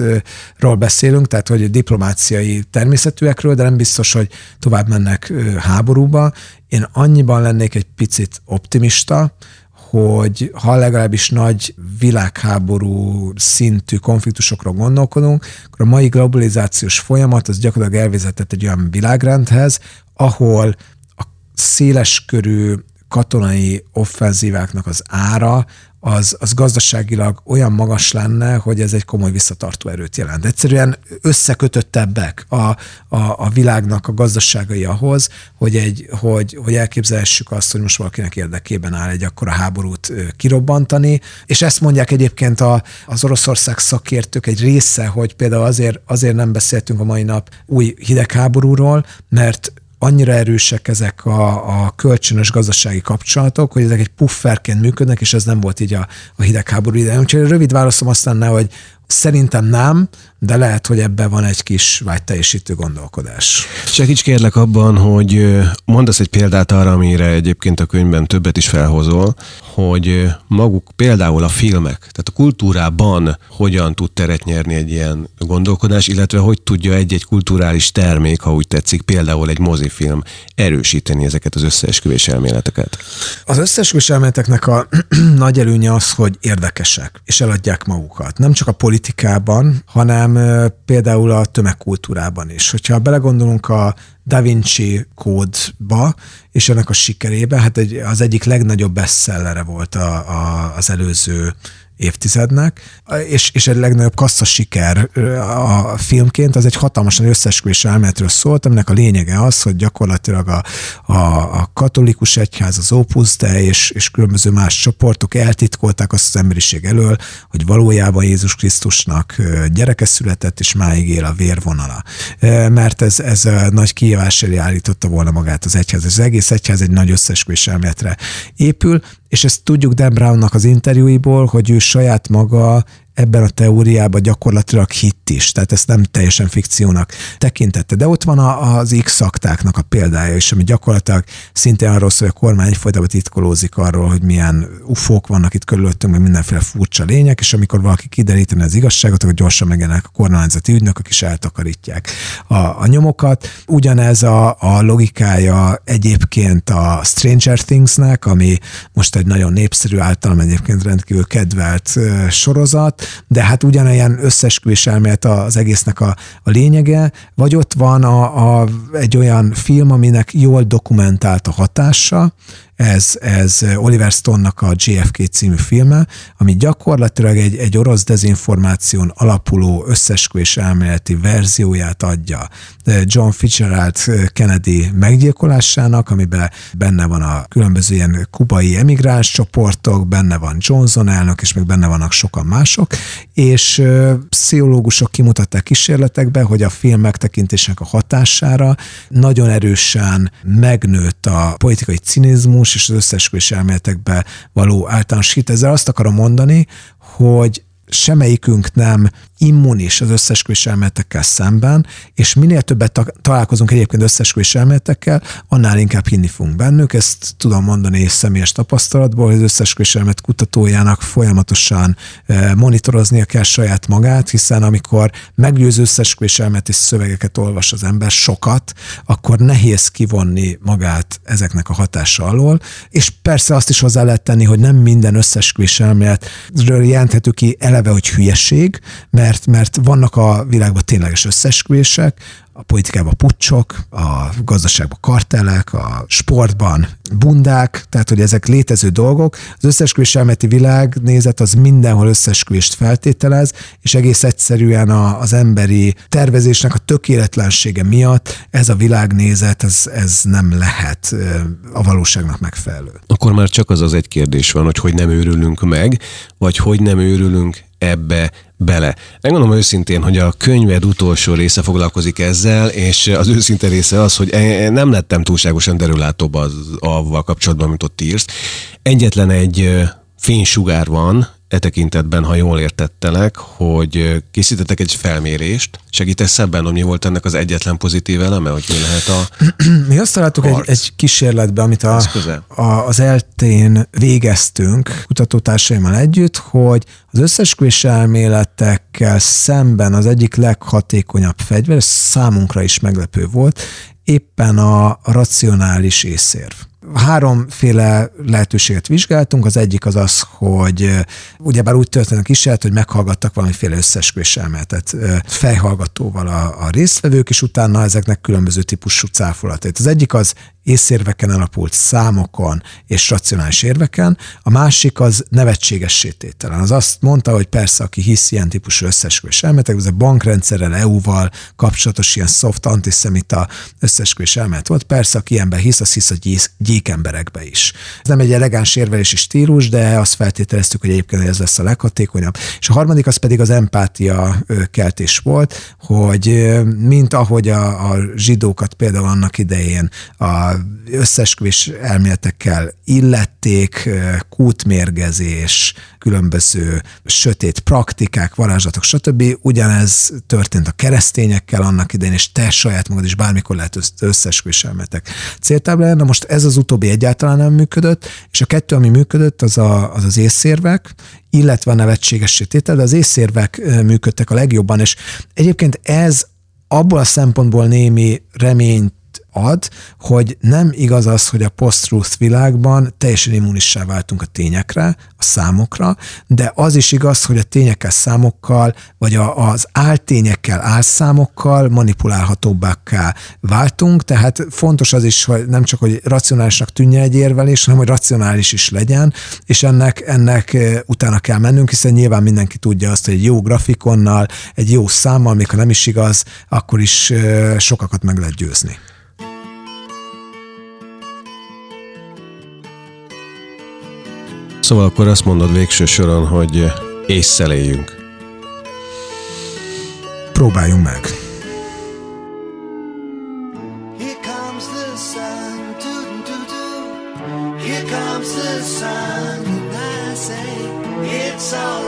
ról beszélünk, tehát hogy diplomáciai természetűekről, de nem biztos, hogy tovább mennek háborúba. Én annyiban lennék egy picit optimista, hogy ha legalábbis nagy világháború szintű konfliktusokról gondolkodunk, akkor a mai globalizációs folyamat az gyakorlatilag elvezetett egy olyan világrendhez, ahol a széleskörű katonai offenzíváknak az ára az, az gazdaságilag olyan magas lenne, hogy ez egy komoly visszatartó erőt jelent. Egyszerűen összekötöttebbek a, a, a világnak a gazdaságai ahhoz, hogy, egy, hogy, hogy elképzelhessük azt, hogy most valakinek érdekében áll egy akkora háborút kirobbantani, és ezt mondják egyébként a, az Oroszország szakértők egy része, hogy például azért, azért nem beszéltünk a mai nap új hidegháborúról, mert annyira erősek ezek a, a kölcsönös gazdasági kapcsolatok, hogy ezek egy pufferként működnek, és ez nem volt így a, a hidegháború idején. Úgyhogy rövid válaszom azt hogy Szerintem nem, de lehet, hogy ebben van egy kis vágyteljesítő gondolkodás. Segíts kérlek abban, hogy mondasz egy példát arra, amire egyébként a könyvben többet is felhozol, hogy maguk például a filmek, tehát a kultúrában hogyan tud teret nyerni egy ilyen gondolkodás, illetve hogy tudja egy-egy kulturális termék, ha úgy tetszik, például egy mozifilm erősíteni ezeket az összeesküvés elméleteket? Az összeesküvés elméleteknek a nagy előnye az, hogy érdekesek, és eladják magukat. Nem csak a politikában, hanem például a tömegkultúrában is. Hogyha belegondolunk a Da Vinci kódba, és ennek a sikerébe, hát egy, az egyik legnagyobb bestsellere volt a, a, az előző évtizednek, és, és egy legnagyobb kassza siker a filmként, az egy hatalmasan összesküvés elméletről szólt, aminek a lényege az, hogy gyakorlatilag a, a, a katolikus egyház, az Opus Dei és, és különböző más csoportok eltitkolták azt az emberiség elől, hogy valójában Jézus Krisztusnak gyereke született, és máig él a vérvonala. Mert ez, ez a nagy kihívás elé állította volna magát az egyház. Az egész egyház egy nagy összesküvés elméletre épül, és ezt tudjuk Dan Brownnak az interjúiból, hogy ő saját maga ebben a teóriában gyakorlatilag hitt is, tehát ezt nem teljesen fikciónak tekintette. De ott van a, az X szaktáknak a példája is, ami gyakorlatilag szintén arról szól, hogy a kormány folyamatosan titkolózik arról, hogy milyen ufók vannak itt körülöttünk, meg mindenféle furcsa lények, és amikor valaki kideríteni az igazságot, akkor gyorsan megjelennek a kormányzati ügynökök, és eltakarítják a, a nyomokat. Ugyanez a, a logikája egyébként a Stranger Thingsnek, ami most egy nagyon népszerű, általam egyébként rendkívül kedvelt sorozat, de hát ugyanilyen összesküvés elmélet az egésznek a, a lényege, vagy ott van a, a, egy olyan film, aminek jól dokumentált a hatása, ez, ez Oliver Stone-nak a JFK című filme, ami gyakorlatilag egy, egy orosz dezinformáción alapuló összesküvés elméleti verzióját adja. John Fitzgerald Kennedy meggyilkolásának, amiben benne van a különböző ilyen kubai emigráns csoportok, benne van Johnson elnök, és még benne vannak sokan mások, és pszichológusok kimutatták kísérletekbe, hogy a film megtekintésnek a hatására nagyon erősen megnőtt a politikai cinizmus, és az összesküvés elméletekbe való általános hit. Ezzel azt akarom mondani, hogy semmelyikünk nem immunis az összesküvés elméletekkel szemben, és minél többet találkozunk egyébként összesküvés elméletekkel, annál inkább hinni fogunk bennük. Ezt tudom mondani személyes tapasztalatból, hogy az összesküvés elmélet kutatójának folyamatosan eh, monitoroznia kell saját magát, hiszen amikor meggyőző összesküvés elméleti szövegeket olvas az ember sokat, akkor nehéz kivonni magát ezeknek a hatása alól, és persze azt is hozzá lehet tenni, hogy nem minden összesküvés elméletről jelenthető ki eleve, hogy hülyeség, mert mert, mert vannak a világban tényleges összesküvések, a politikában pucsok, a gazdaságban kartelek, a sportban bundák, tehát hogy ezek létező dolgok. Az összesküvés elméleti világnézet az mindenhol összesküvést feltételez, és egész egyszerűen a, az emberi tervezésnek a tökéletlensége miatt ez a világnézet, ez, ez nem lehet a valóságnak megfelelő. Akkor már csak az az egy kérdés van, hogy hogy nem őrülünk meg, vagy hogy nem őrülünk ebbe bele. Megmondom őszintén, hogy a könyved utolsó része foglalkozik ezzel, és az őszinte része az, hogy nem lettem túlságosan derülátóbb az avval kapcsolatban, mint ott írsz. Egyetlen egy fénysugár van e tekintetben, ha jól értettelek, hogy készítettek egy felmérést. Segítesz ebben, hogy mi volt ennek az egyetlen pozitív eleme, hogy mi lehet a Mi azt találtuk egy, egy kísérletbe, amit a, a, az eltén végeztünk kutatótársaimmal együtt, hogy az összesküvés elméletekkel szemben az egyik leghatékonyabb fegyver, számunkra is meglepő volt, éppen a racionális észérv háromféle lehetőséget vizsgáltunk. Az egyik az az, hogy ugyebár úgy történt a hogy meghallgattak valamiféle összesküvés elméletet fejhallgatóval a, a résztvevők, és utána ezeknek különböző típusú cáfolatait. Az egyik az észérveken alapult számokon és racionális érveken, a másik az nevetséges sétételen. Az azt mondta, hogy persze, aki hisz ilyen típusú összesküvés elméletek, ez a bankrendszerrel, EU-val kapcsolatos ilyen soft antiszemita összesküvés elmélet volt, persze, aki ilyenben hisz, az hisz a gyík emberekbe is. Ez nem egy elegáns érvelési stílus, de azt feltételeztük, hogy egyébként ez lesz a leghatékonyabb. És a harmadik az pedig az empátia keltés volt, hogy mint ahogy a, a zsidókat például annak idején a összesküvés elméletekkel illették, kútmérgezés, különböző sötét praktikák, varázslatok, stb. Ugyanez történt a keresztényekkel annak idején, és te saját magad is bármikor lehet összesküvés elméletek céltábláján. Na most ez az utóbbi egyáltalán nem működött, és a kettő, ami működött, az a, az, az észérvek, illetve a nevetséges tétel, de az észérvek működtek a legjobban, és egyébként ez abból a szempontból némi reményt ad, hogy nem igaz az, hogy a post-truth világban teljesen immunissá váltunk a tényekre, a számokra, de az is igaz, hogy a tényekkel, számokkal, vagy a, az áltényekkel, álszámokkal manipulálhatóbbakká váltunk, tehát fontos az is, hogy nem csak, hogy racionálisnak tűnje egy érvelés, hanem hogy racionális is legyen, és ennek, ennek utána kell mennünk, hiszen nyilván mindenki tudja azt, hogy egy jó grafikonnal, egy jó számmal, még ha nem is igaz, akkor is sokakat meg lehet győzni. Szóval akkor azt mondod végső soron, hogy eh, észszeléljünk. Próbáljunk meg. Here comes the sun, and I say it's all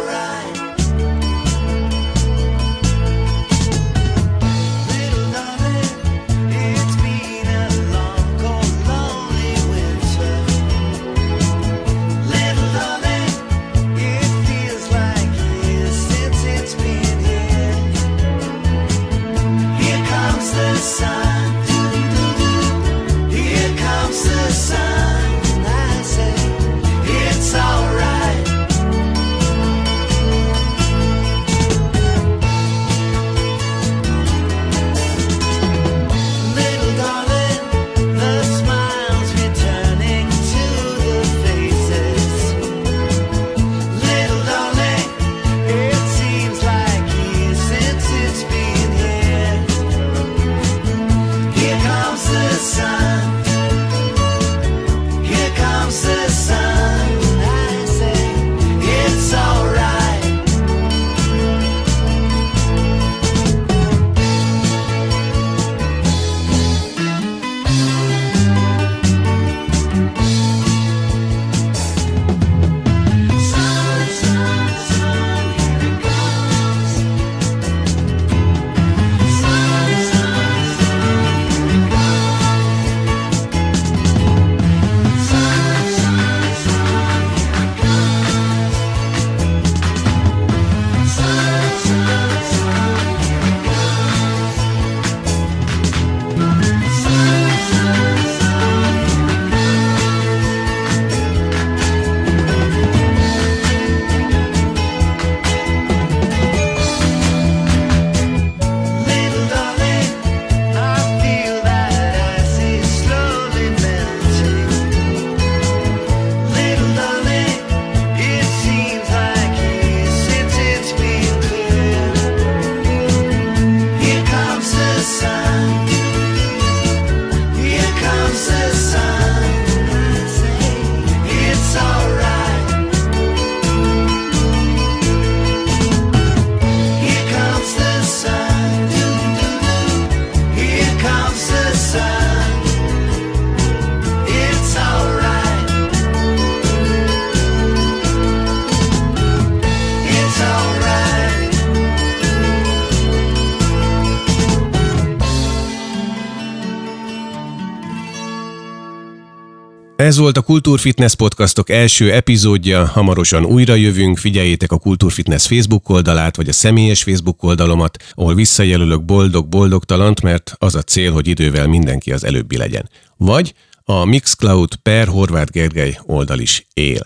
Ez volt a Kultúrfitness podcastok első epizódja, hamarosan újra jövünk, figyeljétek a Kultúrfitness Facebook oldalát, vagy a személyes Facebook oldalomat, ahol visszajelölök boldog-boldogtalant, mert az a cél, hogy idővel mindenki az előbbi legyen. Vagy a Mixcloud per Horváth Gergely oldal is él.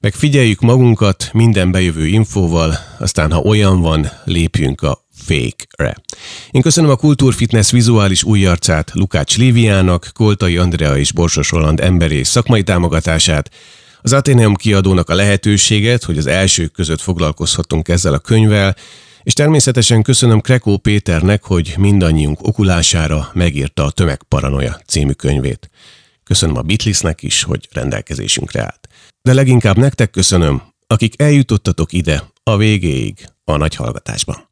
Meg figyeljük magunkat minden bejövő infóval, aztán ha olyan van, lépjünk a fake-re. Én köszönöm a Kultúrfitness vizuális új arcát Lukács Líviának, Koltai Andrea és Borsos Roland emberi szakmai támogatását, az Ateneum kiadónak a lehetőséget, hogy az elsők között foglalkozhatunk ezzel a könyvvel, és természetesen köszönöm Krekó Péternek, hogy mindannyiunk okulására megírta a Tömegparanoia című könyvét. Köszönöm a Beatlesnek is, hogy rendelkezésünkre állt. De leginkább nektek köszönöm, akik eljutottatok ide a végéig a nagy hallgatásban.